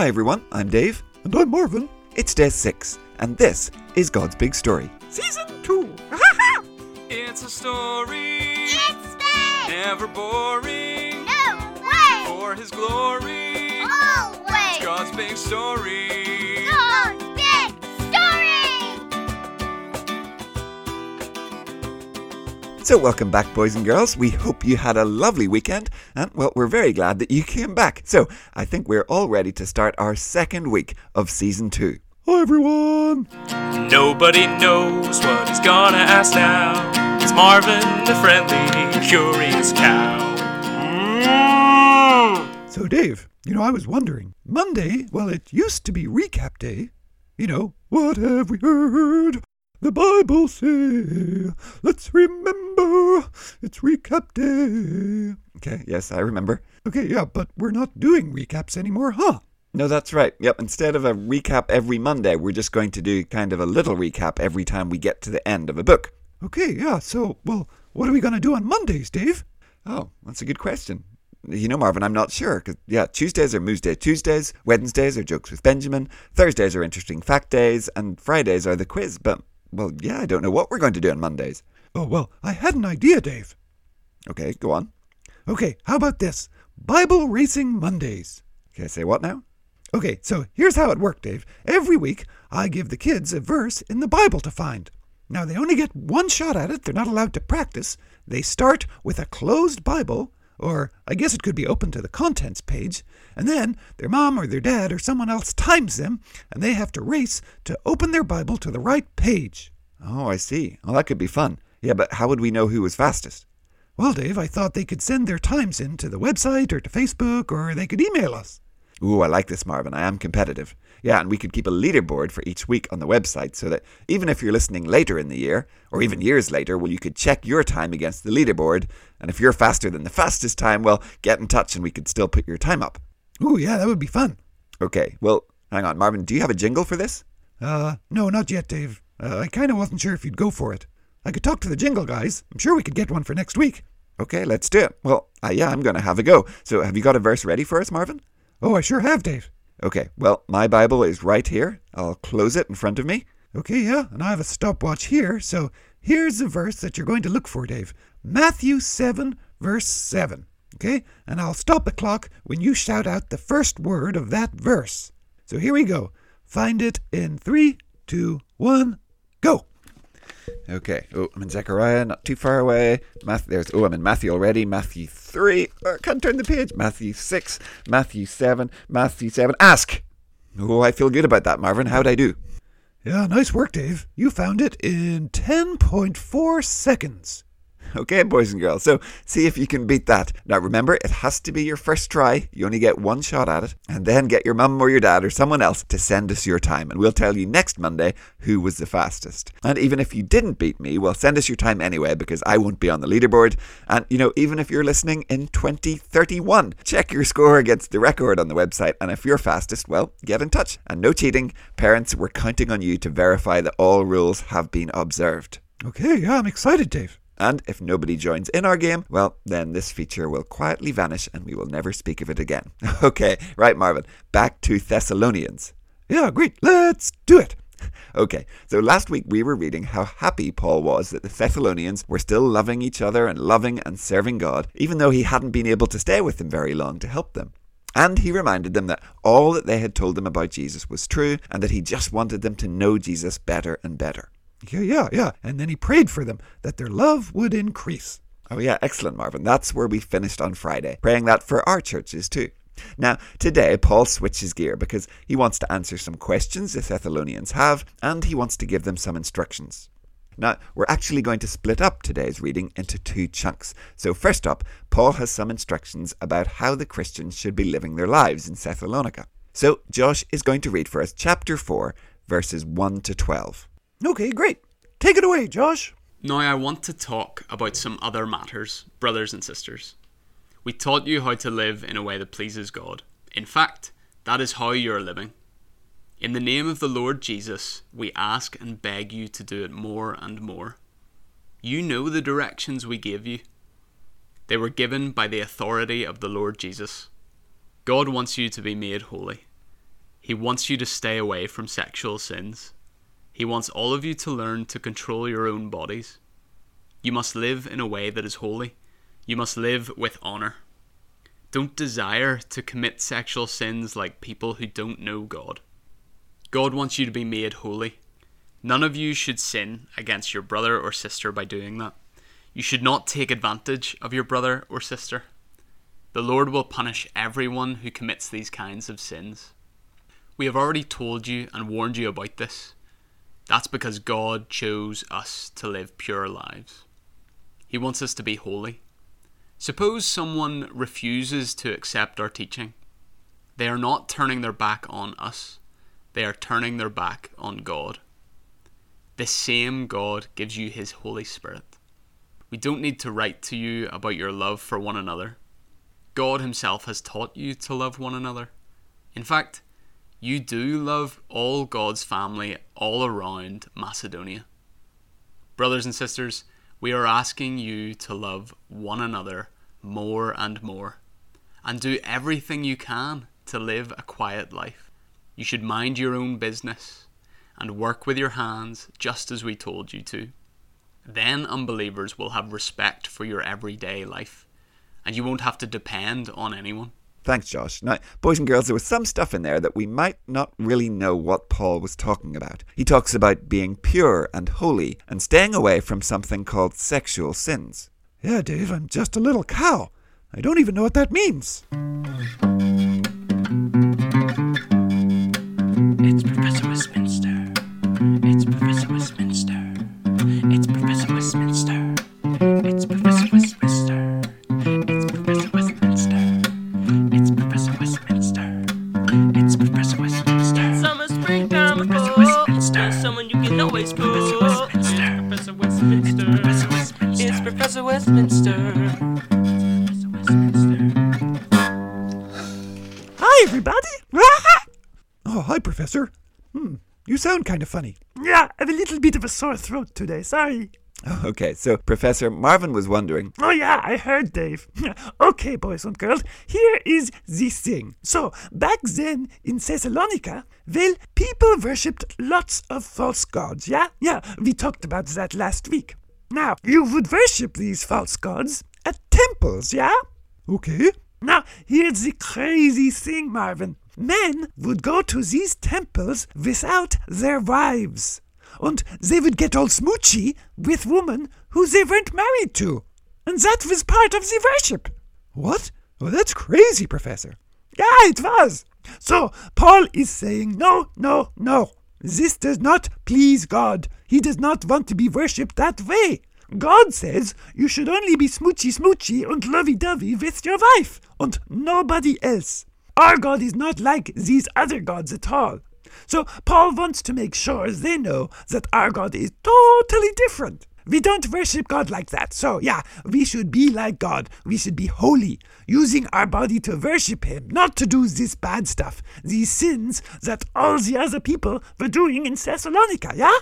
Hi everyone, I'm Dave. And I'm Marvin. It's day six, and this is God's Big Story. Season 2. it's a story. It's big! Never boring. No way! For his glory. Always! It's God's big story. God's So, welcome back, boys and girls. We hope you had a lovely weekend, and well, we're very glad that you came back. So, I think we're all ready to start our second week of season two. Hi, everyone. Nobody knows what he's gonna ask now. It's Marvin, the friendly, curious cow. Mm. So, Dave, you know, I was wondering. Monday, well, it used to be recap day. You know, what have we heard? The Bible say, let's remember, it's recap day. Okay, yes, I remember. Okay, yeah, but we're not doing recaps anymore, huh? No, that's right. Yep, instead of a recap every Monday, we're just going to do kind of a little recap every time we get to the end of a book. Okay, yeah, so, well, what are we going to do on Mondays, Dave? Oh, that's a good question. You know, Marvin, I'm not sure. Cause, yeah, Tuesdays are Moose Day Tuesdays, Wednesdays are Jokes with Benjamin, Thursdays are Interesting Fact Days, and Fridays are the quiz. But, well, yeah, I don't know what we're going to do on Mondays. Oh, well, I had an idea, Dave. Okay, go on. Okay, how about this? Bible Racing Mondays. Okay, I say what now? Okay, so here's how it worked, Dave. Every week, I give the kids a verse in the Bible to find. Now, they only get one shot at it, they're not allowed to practice. They start with a closed Bible, or I guess it could be open to the contents page, and then their mom or their dad or someone else times them, and they have to race to open their Bible to the right page. Oh, I see. Well, that could be fun. Yeah, but how would we know who was fastest? Well, Dave, I thought they could send their times in to the website or to Facebook, or they could email us. Ooh, I like this, Marvin. I am competitive. Yeah, and we could keep a leaderboard for each week on the website so that even if you're listening later in the year, or even years later, well, you could check your time against the leaderboard. And if you're faster than the fastest time, well, get in touch and we could still put your time up. Ooh, yeah, that would be fun. Okay, well, hang on, Marvin, do you have a jingle for this? Uh, no, not yet, Dave. Uh, I kind of wasn't sure if you'd go for it. I could talk to the jingle guys. I'm sure we could get one for next week. Okay, let's do it. Well, uh, yeah, I'm going to have a go. So, have you got a verse ready for us, Marvin? Oh, I sure have, Dave. Okay, well, my Bible is right here. I'll close it in front of me. Okay, yeah, and I have a stopwatch here, so here's the verse that you're going to look for, Dave. Matthew 7, verse 7. Okay, and I'll stop the clock when you shout out the first word of that verse. So here we go. Find it in three, two, one, go. Okay. Oh, I'm in Zechariah, not too far away. Math, there's. Oh, I'm in Matthew already. Matthew three. Oh, I can't turn the page. Matthew six. Matthew seven. Matthew seven. Ask. Oh, I feel good about that, Marvin. How'd I do? Yeah, nice work, Dave. You found it in 10.4 seconds. Okay, boys and girls. So see if you can beat that. Now remember, it has to be your first try. You only get one shot at it. And then get your mum or your dad or someone else to send us your time. And we'll tell you next Monday who was the fastest. And even if you didn't beat me, well, send us your time anyway because I won't be on the leaderboard. And, you know, even if you're listening in 2031, check your score against the record on the website. And if you're fastest, well, get in touch. And no cheating. Parents, we're counting on you to verify that all rules have been observed. Okay, yeah, I'm excited, Dave. And if nobody joins in our game, well, then this feature will quietly vanish and we will never speak of it again. Okay, right, Marvin, back to Thessalonians. Yeah, great. Let's do it. Okay, so last week we were reading how happy Paul was that the Thessalonians were still loving each other and loving and serving God, even though he hadn't been able to stay with them very long to help them. And he reminded them that all that they had told them about Jesus was true and that he just wanted them to know Jesus better and better. Yeah, yeah, yeah. And then he prayed for them that their love would increase. Oh, yeah, excellent, Marvin. That's where we finished on Friday, praying that for our churches too. Now, today, Paul switches gear because he wants to answer some questions the Thessalonians have, and he wants to give them some instructions. Now, we're actually going to split up today's reading into two chunks. So, first up, Paul has some instructions about how the Christians should be living their lives in Thessalonica. So, Josh is going to read for us chapter 4, verses 1 to 12. Okay, great. Take it away, Josh. Now I want to talk about some other matters, brothers and sisters. We taught you how to live in a way that pleases God. In fact, that is how you are living. In the name of the Lord Jesus, we ask and beg you to do it more and more. You know the directions we gave you. They were given by the authority of the Lord Jesus. God wants you to be made holy. He wants you to stay away from sexual sins. He wants all of you to learn to control your own bodies. You must live in a way that is holy. You must live with honor. Don't desire to commit sexual sins like people who don't know God. God wants you to be made holy. None of you should sin against your brother or sister by doing that. You should not take advantage of your brother or sister. The Lord will punish everyone who commits these kinds of sins. We have already told you and warned you about this. That's because God chose us to live pure lives. He wants us to be holy. Suppose someone refuses to accept our teaching. They are not turning their back on us, they are turning their back on God. The same God gives you His Holy Spirit. We don't need to write to you about your love for one another. God Himself has taught you to love one another. In fact, you do love all God's family all around Macedonia. Brothers and sisters, we are asking you to love one another more and more, and do everything you can to live a quiet life. You should mind your own business and work with your hands just as we told you to. Then unbelievers will have respect for your everyday life, and you won't have to depend on anyone. Thanks, Josh. Now, boys and girls, there was some stuff in there that we might not really know what Paul was talking about. He talks about being pure and holy and staying away from something called sexual sins. Yeah, Dave, I'm just a little cow. I don't even know what that means. Kind of funny. Yeah, I have a little bit of a sore throat today. Sorry. Oh, okay, so Professor Marvin was wondering Oh, yeah, I heard, Dave. okay, boys and girls, here is this thing. So, back then in Thessalonica, well, people worshipped lots of false gods, yeah? Yeah, we talked about that last week. Now, you would worship these false gods at temples, yeah? Okay. Now, here's the crazy thing, Marvin. Men would go to these temples without their wives. And they would get all smoochy with women who they weren't married to. And that was part of the worship. What? Oh, that's crazy, Professor. Yeah, it was. So, Paul is saying, no, no, no. This does not please God. He does not want to be worshipped that way. God says you should only be smoochy smoochy and lovey dovey with your wife, and nobody else. Our God is not like these other gods at all. So Paul wants to make sure they know that our God is totally different. We don't worship God like that. So, yeah, we should be like God. We should be holy, using our body to worship Him, not to do this bad stuff, these sins that all the other people were doing in Thessalonica, yeah?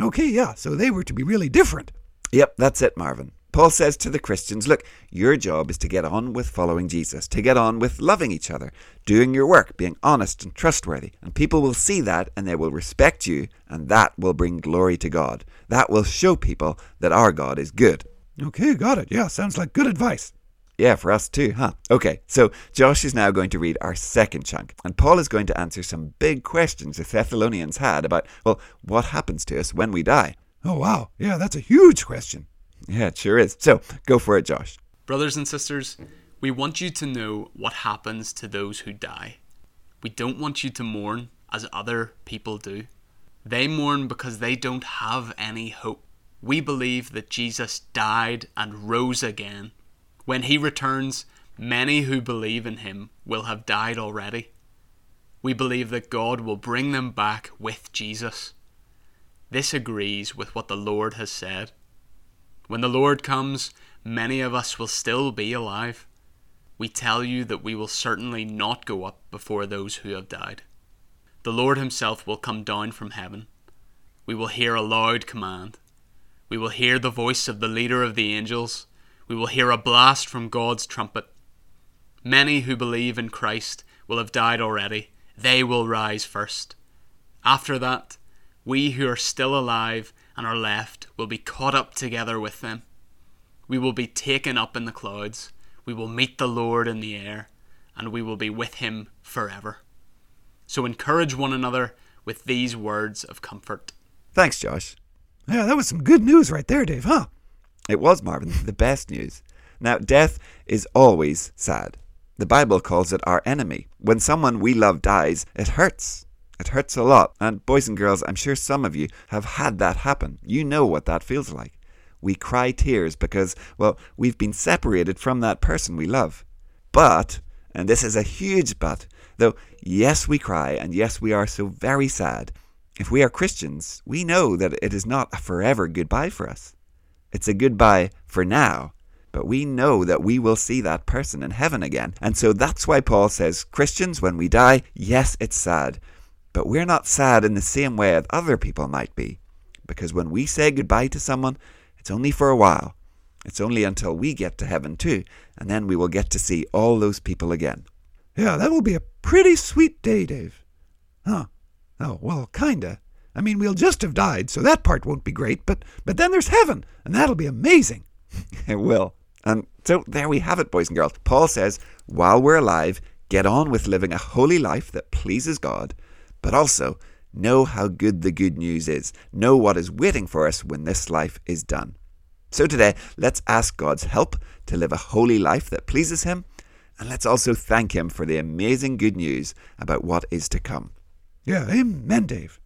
Okay, yeah, so they were to be really different. Yep, that's it, Marvin. Paul says to the Christians, look, your job is to get on with following Jesus, to get on with loving each other, doing your work, being honest and trustworthy. And people will see that and they will respect you, and that will bring glory to God. That will show people that our God is good. Okay, got it. Yeah, sounds like good advice. Yeah, for us too, huh? Okay, so Josh is now going to read our second chunk, and Paul is going to answer some big questions the Thessalonians had about, well, what happens to us when we die. Oh, wow. Yeah, that's a huge question. Yeah, it sure is. So go for it, Josh. Brothers and sisters, we want you to know what happens to those who die. We don't want you to mourn as other people do. They mourn because they don't have any hope. We believe that Jesus died and rose again. When he returns, many who believe in him will have died already. We believe that God will bring them back with Jesus. This agrees with what the Lord has said. When the Lord comes, many of us will still be alive. We tell you that we will certainly not go up before those who have died. The Lord Himself will come down from heaven. We will hear a loud command. We will hear the voice of the leader of the angels. We will hear a blast from God's trumpet. Many who believe in Christ will have died already. they will rise first. After that, we who are still alive and are left will be caught up together with them. We will be taken up in the clouds. We will meet the Lord in the air, and we will be with him forever. So encourage one another with these words of comfort. Thanks, Josh. Yeah, that was some good news right there, Dave, huh? It was, Marvin, the best news. Now, death is always sad. The Bible calls it our enemy. When someone we love dies, it hurts. It hurts a lot. And, boys and girls, I'm sure some of you have had that happen. You know what that feels like. We cry tears because, well, we've been separated from that person we love. But, and this is a huge but, though, yes, we cry, and yes, we are so very sad. If we are Christians, we know that it is not a forever goodbye for us. It's a goodbye for now, but we know that we will see that person in heaven again. And so that's why Paul says, Christians, when we die, yes, it's sad, but we're not sad in the same way that other people might be. Because when we say goodbye to someone, it's only for a while. It's only until we get to heaven too, and then we will get to see all those people again. Yeah, that will be a pretty sweet day, Dave. Huh. Oh, well, kinda. I mean, we'll just have died, so that part won't be great, but, but then there's heaven, and that'll be amazing. It will. And so there we have it, boys and girls. Paul says, while we're alive, get on with living a holy life that pleases God, but also know how good the good news is. Know what is waiting for us when this life is done. So today, let's ask God's help to live a holy life that pleases Him, and let's also thank Him for the amazing good news about what is to come. Yeah, amen, Dave.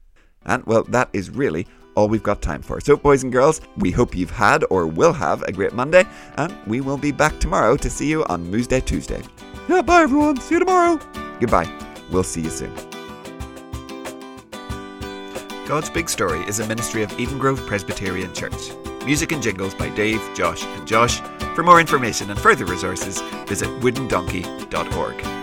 And well, that is really all we've got time for. So, boys and girls, we hope you've had or will have a great Monday, and we will be back tomorrow to see you on Moose Day Tuesday. Yeah, bye, everyone. See you tomorrow. Goodbye. We'll see you soon. God's Big Story is a ministry of Eden Grove Presbyterian Church. Music and jingles by Dave, Josh, and Josh. For more information and further resources, visit woodendonkey.org.